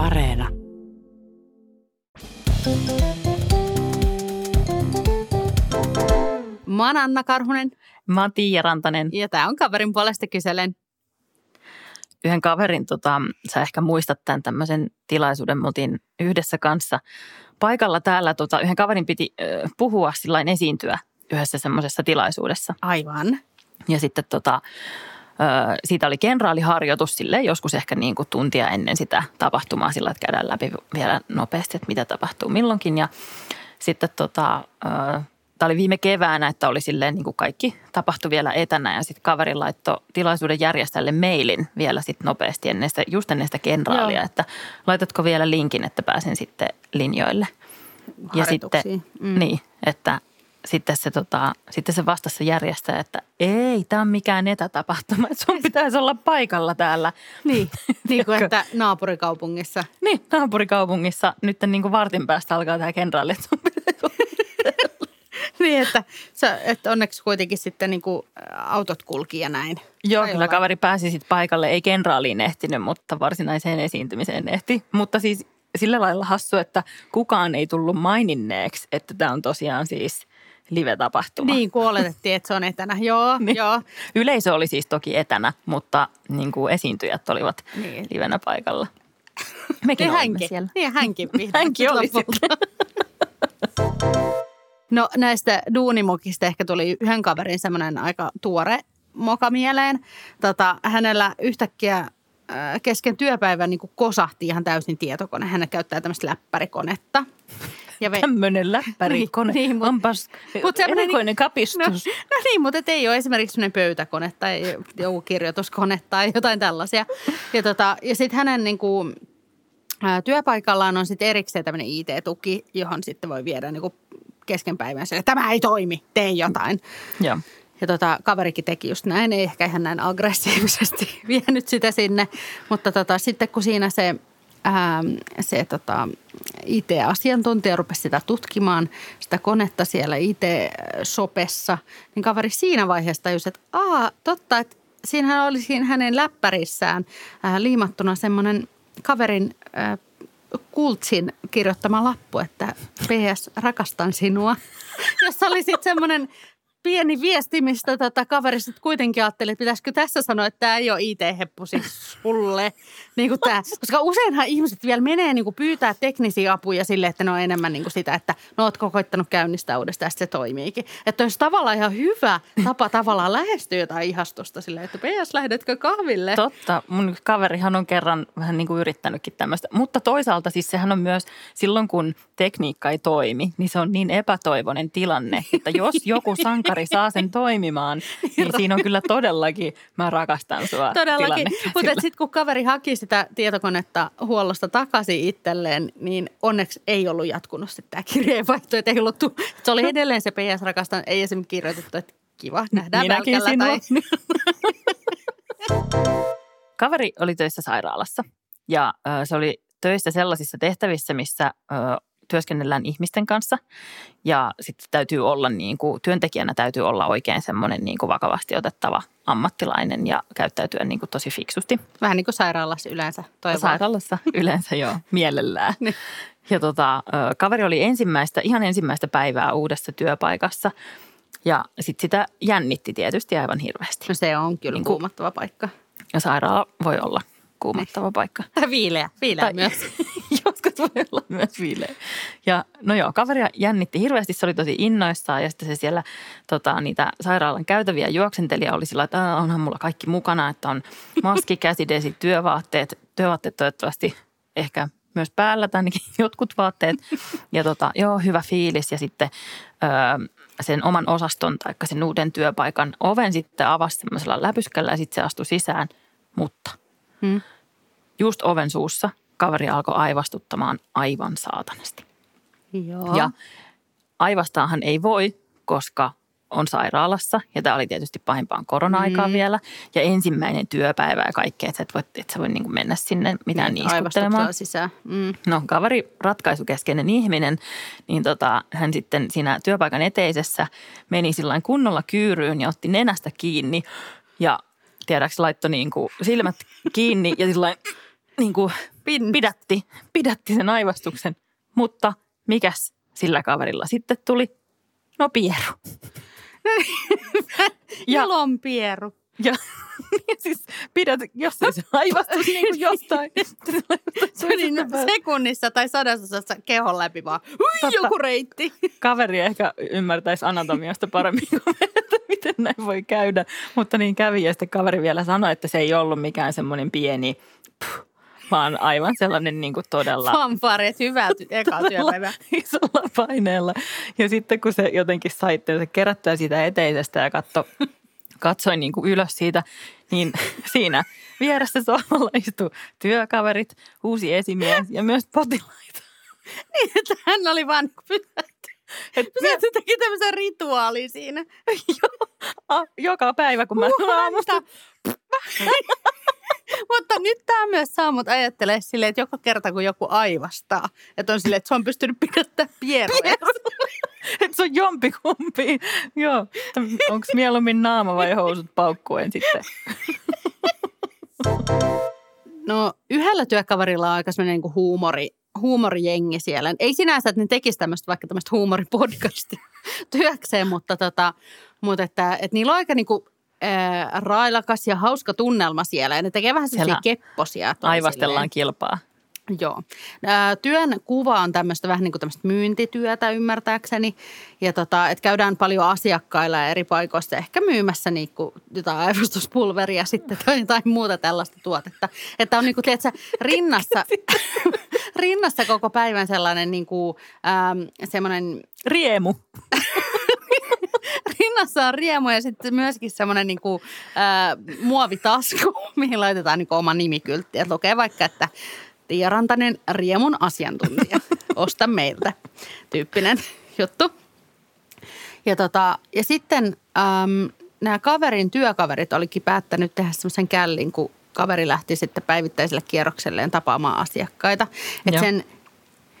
Areena. Mä oon Anna Karhunen Mä oon Tiia Rantanen. ja tää on kaverin puolesta kyselen. Yhden kaverin, tota, sä ehkä muistat tämän tämmöisen tilaisuuden, me oltiin yhdessä kanssa paikalla täällä. Tota, yhden kaverin piti ö, puhua sillain esiintyä yhdessä semmoisessa tilaisuudessa. Aivan. Ja sitten tota, siitä oli kenraaliharjoitus sille joskus ehkä niin kuin tuntia ennen sitä tapahtumaa sillä, että käydään läpi vielä nopeasti, että mitä tapahtuu milloinkin. Ja sitten tota, tämä oli viime keväänä, että oli silleen niin kuin kaikki tapahtui vielä etänä ja sitten kaveri laittoi tilaisuuden järjestäjälle mailin vielä sitten nopeasti ennen sitä, just ennen sitä kenraalia, Joo. että laitatko vielä linkin, että pääsen sitten linjoille. Ja sitten. Mm. niin, että sitten se, tota, sitten se vastasi se järjestäjä, että ei, tämä on mikään etätapahtuma, että sun pitäisi olla paikalla täällä. Niin, niin kuin että naapurikaupungissa. Niin, naapurikaupungissa nyt niin kuin vartin päästä alkaa tämä kenraali, että sun pitäisi olla. Niin, että, sä, että onneksi kuitenkin sitten niin kuin autot kulki ja näin. Joo, kyllä kaveri pääsi sitten paikalle, ei kenraaliin ehtinyt, mutta varsinaiseen esiintymiseen ehti. Mutta siis sillä lailla hassu, että kukaan ei tullut maininneeksi, että tämä on tosiaan siis live-tapahtuma. Niin, kun oletettiin, että se on etänä. Joo, Niin. joo. Yleisö oli siis toki etänä, mutta niin kuin esiintyjät olivat Niin. livenä paikalla. Mekin Ja olimme hänkin. siellä. Niin, hänkin Hänkin oli. No näistä duunimokista ehkä tuli yhden kaverin semmoinen aika tuore moka mieleen. Tota, hänellä yhtäkkiä äh, kesken työpäivän niin kuin kosahti ihan täysin tietokone. Hän käyttää tämmöistä läppärikonetta. Ja ve- Tämmöinen läppärikone. Niin, niin, mut- Onpas mut semmonen erikoinen niin- kapistus. No, no niin, mutta ei ole esimerkiksi sellainen pöytäkone tai joku kirjoituskone tai jotain tällaisia. Ja, tota, ja sitten hänen niin kuin, ää, työpaikallaan on sitten erikseen tämmöinen IT-tuki, johon sitten voi viedä niin kuin kesken päivän sille, tämä ei toimi, tee jotain. Joo. Ja tota, kaverikin teki just näin, ei ehkä ihan näin aggressiivisesti vienyt sitä sinne. Mutta tota, sitten kun siinä se, ää, se tota, IT-asiantuntija rupesi sitä tutkimaan, sitä konetta siellä IT-sopessa, niin kaveri siinä vaiheessa tajusi, että aa, totta, että siinähän oli siinä hänen läppärissään ää, liimattuna semmoinen kaverin ää, Kultsin kirjoittama lappu, että PS, rakastan sinua. Jossa oli sitten semmoinen pieni viesti, mistä tota kaveri sitten kuitenkin ajatteli, että pitäisikö tässä sanoa, että tämä ei ole IT-heppu siis sulle. Niin kuin tää. Koska useinhan ihmiset vielä menee niin kuin pyytää teknisiä apuja sille, että ne on enemmän niin kuin sitä, että no ootko koittanut käynnistää uudestaan, ja se toimiikin. Että olisi tavallaan ihan hyvä tapa tavallaan lähestyä jotain ihastusta silleen, että PS, lähdetkö kahville? Totta, mun kaverihan on kerran vähän niin kuin yrittänytkin tämmöistä. Mutta toisaalta siis sehän on myös silloin, kun tekniikka ei toimi, niin se on niin epätoivoinen tilanne, että jos joku sankari saa sen toimimaan, niin siinä on kyllä todellakin, mä rakastan sua Todellakin. Mutta sitten kun kaveri haki sitä tietokonetta huollosta takaisin itselleen, niin onneksi ei ollut jatkunut sitten tämä kirjeenvaihto. Että ei ollut, tu- se oli edelleen se PS rakastan, ei esimerkiksi kirjoitettu, että kiva, nähdään Minäkin sinua. Tai... Kaveri oli töissä sairaalassa ja ö, se oli töissä sellaisissa tehtävissä, missä ö, työskennellään ihmisten kanssa. Ja sitten täytyy olla niin kuin, työntekijänä täytyy olla oikein semmoinen niin kuin vakavasti otettava ammattilainen ja käyttäytyä niin kuin tosi fiksusti. Vähän niin kuin sairaalassa yleensä toivoo. Sairaalassa yleensä jo mielellään. Niin. Ja tota, kaveri oli ensimmäistä, ihan ensimmäistä päivää uudessa työpaikassa. Ja sitten sitä jännitti tietysti aivan hirveästi. No se on kyllä Niin niin kuin- kuumottava paikka. Ja sairaala voi olla kuumottava paikka. Viileä, viileä Tai- myös. Joskus voi olla myös viileä. Ja no joo, kaveria jännitti hirveästi, se oli tosi innoissaan ja sitten se siellä tota, niitä sairaalan käytäviä juoksenteli ja oli sillä, että "Aa, onhan mulla kaikki mukana, että on maski, käsidesi, työvaatteet, työvaatteet toivottavasti ehkä myös päällä tai ainakin jotkut vaatteet. Ja tota, joo, hyvä fiilis ja sitten öö, sen oman osaston tai sen uuden työpaikan oven sitten avasi semmoisella läpyskällä ja sitten se astui sisään, mutta Hmm. just oven suussa kaveri alkoi aivastuttamaan aivan saatanasti. Joo. Ja aivastaahan ei voi, koska on sairaalassa ja tämä oli tietysti pahimpaan korona-aikaa Mm. vielä. Ja ensimmäinen työpäivä ja kaikkea, että et voi, et sä voi niin mennä sinne mitään Niin, niiskuttelemaan. sisään. Mm. No kaveri ratkaisukeskeinen ihminen, niin tota, hän sitten siinä työpaikan eteisessä meni sillä kunnolla kyyryyn ja otti nenästä kiinni ja tiedäks laittoi niin kuin silmät kiinni ja sillä niin kuin Pin. pidätti, pidätti sen aivastuksen. Mutta mikäs sillä kaverilla sitten tuli? No Pieru. Ja Pieru. Ja, ja siis pidät, jos ei se aivastus niin kuin jostain. Se oli niin sekunnissa tai sadasosassa kehon läpi vaan. Hui, Totta. joku reitti. Kaveri ehkä ymmärtäisi anatomiasta paremmin kuin että miten näin voi käydä. Mutta niin kävi ja sitten kaveri vielä sanoi, että se ei ollut mikään semmoinen pieni, puh, vaan aivan sellainen niin kuin todella Fanfare, että hyvää ty- ekaa työpäivää. isolla paineella. Ja sitten kun se jotenkin sai se kerättyä siitä eteisestä ja katso, katsoin niin kuin ylös siitä, niin siinä vieressä sohvalla istui työkaverit, uusi esimies ja myös potilaita. Niin, että hän oli vaan niin pysähty. Pysähty teki tämmöisen rituaalin siinä. Joka päivä kun mä aamusta. Mutta nyt tämä myös saa mut ajattelee silleen, että joka kerta kun joku aivastaa, että on silleen, että se on pystynyt pidättämään pieroja. Että se on jompikumpi. Joo. Onko mieluummin naama vai housut paukkuen sitten? No yhdellä työkaverilla on aika semmoinen niin huumori, huumorijengi siellä. Ei sinänsä, että ne tekisi tämmöistä vaikka tämmöistä huumoripodcastia työkseen, mutta, tota, mutta että, että niillä on aika niin ää, railakas ja hauska tunnelma siellä. Ja ne tekee vähän sellaisia Siellä kepposia. Aivastellaan kilpaa. Joo. Ää, Työn kuva on tämmöistä vähän niin kuin tämmöistä myyntityötä ymmärtääkseni. Ja tota, että käydään paljon asiakkailla ja eri paikoissa ehkä myymässä niin kuin jotain aivostuspulveria sitten tai jotain muuta tällaista tuotetta. Että on niin kuin, tiedätkö, rinnassa, rinnassa koko päivän sellainen niin kuin, ähm, semmoinen Riemu. rinnassa on riemu ja sitten myöskin semmoinen niin kuin, ää, muovitasku, mihin laitetaan niin oma nimikyltti. Et lukee vaikka, että Tiia Rantanen, riemun asiantuntija, osta meiltä, tyyppinen juttu. Ja, tota, ja sitten äm, nämä kaverin työkaverit olikin päättänyt tehdä semmoisen källin, kun kaveri lähti sitten päivittäiselle kierrokselleen tapaamaan asiakkaita. Että Joo. sen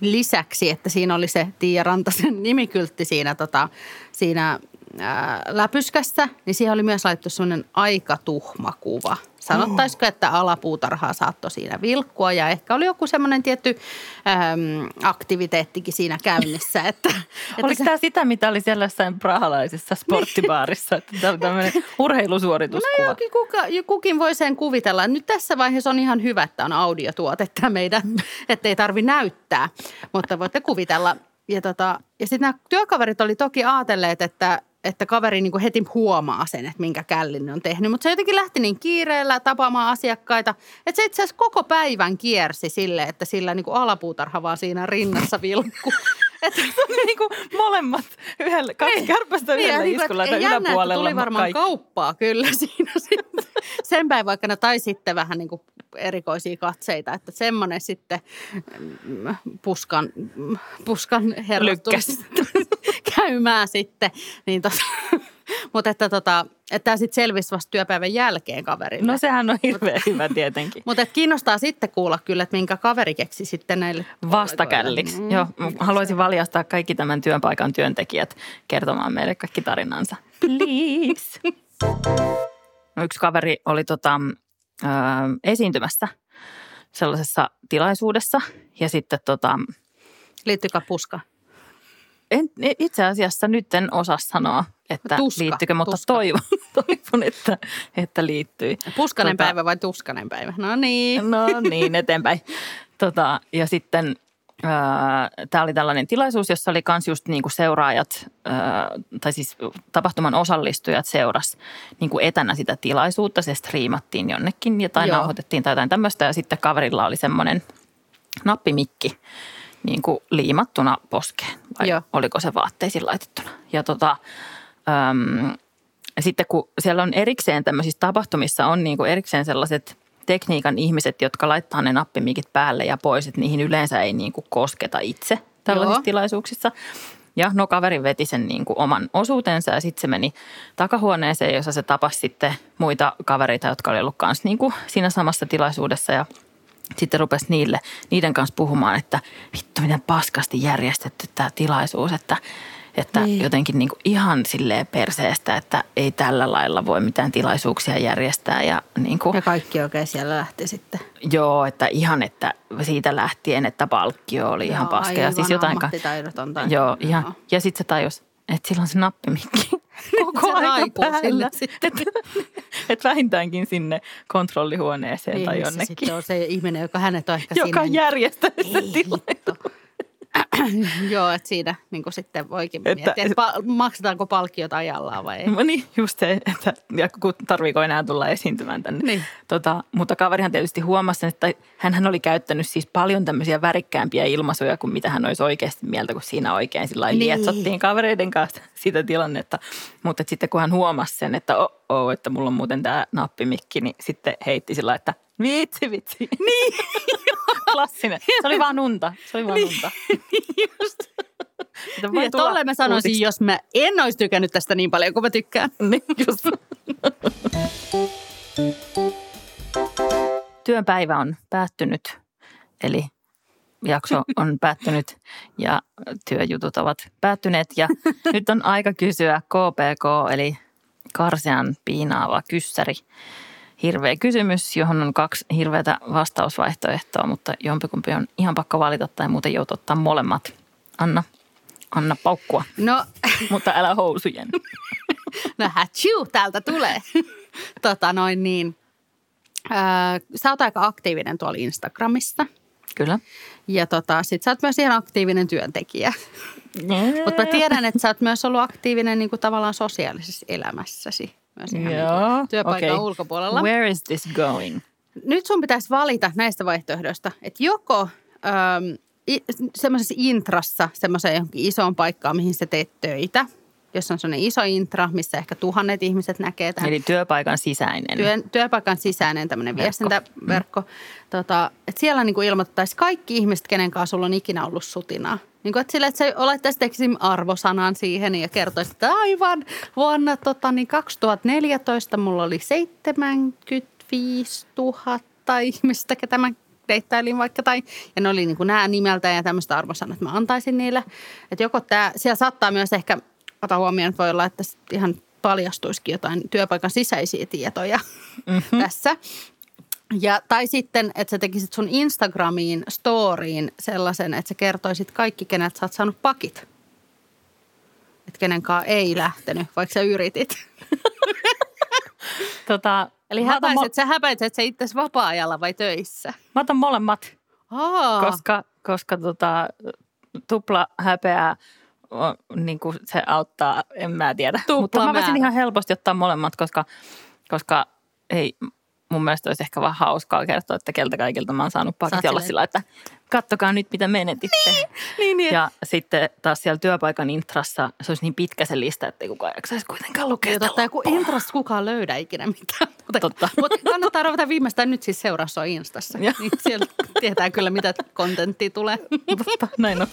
lisäksi, että siinä oli se Tiia Rantasen nimikyltti siinä, tota, siinä ää, läpyskässä, niin siihen oli myös laittu semmoinen aika tuhma kuva. Sanottaisiko, että alapuutarhaa saattoi siinä vilkkua ja ehkä oli joku semmoinen tietty äm, aktiviteettikin siinä käynnissä. Että, Oliko että tämä sitä, mitä oli siellä jossain prahalaisessa sporttibaarissa? Että tämä oli tämmöinen urheilusuorituskuva. No jokin, kuka, kukin voi sen kuvitella. Nyt tässä vaiheessa on ihan hyvä, että on audiotuote tämä meidän, ettei tarvi näyttää, mutta voitte kuvitella. Ja, tota, ja sitten nämä työkaverit oli toki ajatelleet, että, että kaveri niin kuin heti huomaa sen, että minkä källin ne on tehnyt. Mutta se jotenkin lähti niin kiireellä tapaamaan asiakkaita, että se itse asiassa koko päivän kiersi sille, että sillä niin kuin alapuutarha vaan siinä rinnassa vilkku. Että niin kuin molemmat yhdellä, kaksi kärpästä yhdellä niin, iskulla ei jännä, että yläpuolella. tuli varmaan kaikki. kauppaa kyllä siinä sitten. Sen päivän aikana tai sitten vähän niin kuin erikoisia katseita, että semmoinen sitten mm, puskan, mm, puskan herrastus käymään sitten. Niin tota, mutta että, tota, että tämä sitten selvisi vasta työpäivän jälkeen kaverille. No sehän on hirveän hyvä tietenkin. mutta kiinnostaa sitten kuulla kyllä, että minkä kaveri keksi sitten näille Vastakälliksi. kollegoille. Joo, haluaisin valjastaa kaikki tämän työpaikan työntekijät kertomaan meille kaikki tarinansa. Please. No, yksi kaveri oli tota, ö, esiintymässä sellaisessa tilaisuudessa ja sitten tota, Liittyykö puska? En, itse asiassa nyt en osaa sanoa, että Tuska, liittyykö, mutta tuska. toivon, toivon että, että liittyi. Puskanen Tota- päivä vai tuskanen päivä? No niin. No niin, eteenpäin. Tota, ja sitten tämä oli tällainen tilaisuus, jossa oli myös just niinku seuraajat, ää, tai siis tapahtuman osallistujat seuras niinku etänä sitä tilaisuutta. Se striimattiin jonnekin ja tai Joo. nauhoitettiin tai jotain tämmöistä. Ja sitten kaverilla oli semmoinen nappimikki niin kuin liimattuna poskeen. Vai Joo. oliko se vaatteisiin laitettuna? Ja tota, äm, sitten kun siellä on erikseen tämmöisissä tapahtumissa on niin kuin erikseen sellaiset tekniikan ihmiset, jotka laittaa ne nappimikit päälle ja pois, että niihin yleensä ei niin kuin kosketa itse tällaisissa Joo. tilaisuuksissa. Ja no kaveri veti sen niin kuin oman osuutensa ja sitten se meni takahuoneeseen, jossa se tapasi sitten muita kavereita, jotka oli ollut kanssa niin kuin siinä samassa tilaisuudessa ja sitten rupesi niille, niiden kanssa puhumaan, että vittu miten paskasti järjestetty tämä tilaisuus, että, Että Niin. jotenkin niin kuin ihan silleen perseestä, että ei tällä lailla voi mitään tilaisuuksia järjestää. Ja niin kuin, Ja kaikki oikein siellä lähti sitten. joo, että ihan, että siitä lähtien, että palkkio oli ihan Joo, paska. Ja siis jotain, joo, ihan, Joo. ja sitten se tajus, että sillä on se nappimikki koko Se aika raipuu päällä. sitten. Että et vähintäänkin sinne kontrollihuoneeseen tai missä jonnekin. Sitten on se ihminen, joka hänet on ehkä Joka sinne. järjestänyt sen Ei tilan. hitto. Joo, että siinä niin kuin sitten voikin Että- miettiä, että pa- maksetaanko palkkiot ajallaan vai ei. No niin, just se, että ja tarviiko enää tulla esiintymään tänne. Niin. Tota, mutta kaverihan tietysti huomasi sen, että hän oli käyttänyt siis paljon tämmöisiä värikkäämpiä ilmaisuja kuin mitä hän olisi oikeasti mieltä, kun siinä oikein sillä Niin. lietsottiin kavereiden kanssa sitä tilannetta. Mutta sitten kun hän huomasi sen, että oh, oh, että mulla on muuten tämä nappimikki, niin sitten heitti sillä että vitsi, vitsi. Niin. Klassinen. Se oli vaan unta. Se oli vaan unta. Just. Että voi Niin, tolle mä sanoisin, uusiksi. jos mä en olisi tykännyt tästä niin paljon kuin mä tykkään. Niin, just. Työpäivä on päättynyt, eli jakso on päättynyt ja työjutut ovat päättyneet. Ja nyt on aika kysyä KPK, eli karsean piinaava kyssäri. Hirveä kysymys, johon on kaksi hirveätä vastausvaihtoehtoa, mutta jompikumpi on ihan pakko valita tai muuten joutuu ottaa molemmat. Anna, anna paukkua, No, mutta älä housujen. no hatchu, täältä tulee. tota noin niin. Öö, sä oot aika aktiivinen tuolla Instagramissa. Kyllä. Ja tota, sit sä oot myös ihan aktiivinen työntekijä. Mutta mä tiedän, että sä oot myös ollut aktiivinen niin kuin tavallaan sosiaalisessa elämässäsi. Myös ihan niin Joo, kuin työpaikan okei. ulkopuolella. Where is this going? Nyt sun pitäisi valita näistä vaihtoehdoista, että joko ähm, semmoisessa intrassa, semmoiseen johonkin isoon paikkaan, mihin sä teet töitä, jos on semmoinen iso intra, missä ehkä tuhannet ihmiset näkee tämän Eli työpaikan sisäinen. työn, työpaikan sisäinen tämmöinen Verkko. viestintäverkko. Tota, että siellä niin kuin ilmoitettaisiin kaikki ihmiset, kenen kanssa sulla on ikinä ollut sutinaa. Niin kuin, että sille, että sä laittaisit esim. arvosanan siihen ja kertoisit, että aivan vuonna tota, niin 2014 mulla oli 75 000 ihmistä, ketä mä deittailin vaikka. Tai, ja ne oli niin kuin nämä nimeltä ja tämmöistä arvosanat mä antaisin niille. Että joko tämä, siellä saattaa myös ehkä, ota huomioon, että voi olla, että ihan paljastuisikin jotain työpaikan sisäisiä tietoja mm-hmm. tässä. Ja, tai sitten, että sä tekisit sun Instagramiin, storyin sellaisen, että sä kertoisit kaikki, kenet sä oot saanut pakit. Että kenenkaan ei lähtenyt, vaikka sä yritit. Tota, Eli häpäiset, mo- sä häpäiset sä itse vapaa-ajalla vai töissä? mä otan molemmat, Aa, koska, koska tota, tupla häpeää niin kuin se auttaa, en mä tiedä. Tupla Mutta mä voisin ihan helposti ottaa molemmat, koska, koska ei, mun mielestä olisi ehkä vaan hauskaa kertoa, että keltä kaikilta mä oon saanut pakit ja olla sillä, että kattokaa nyt mitä menetitte. Niin, niin, niin. Ja sitten taas siellä työpaikan intrassa se olisi niin pitkä se lista, että ei kukaan jaksaisi kuitenkaan lukea Ja sitä totta, ja kun Intrasta kukaan löydä ikinä mitään. Mutta, Totta. mutta kannattaa ruveta viimeistään nyt siis seuraa sua Instassa. Joo. Niin siellä tietää kyllä, mitä kontenttia tulee. Totta, näin on.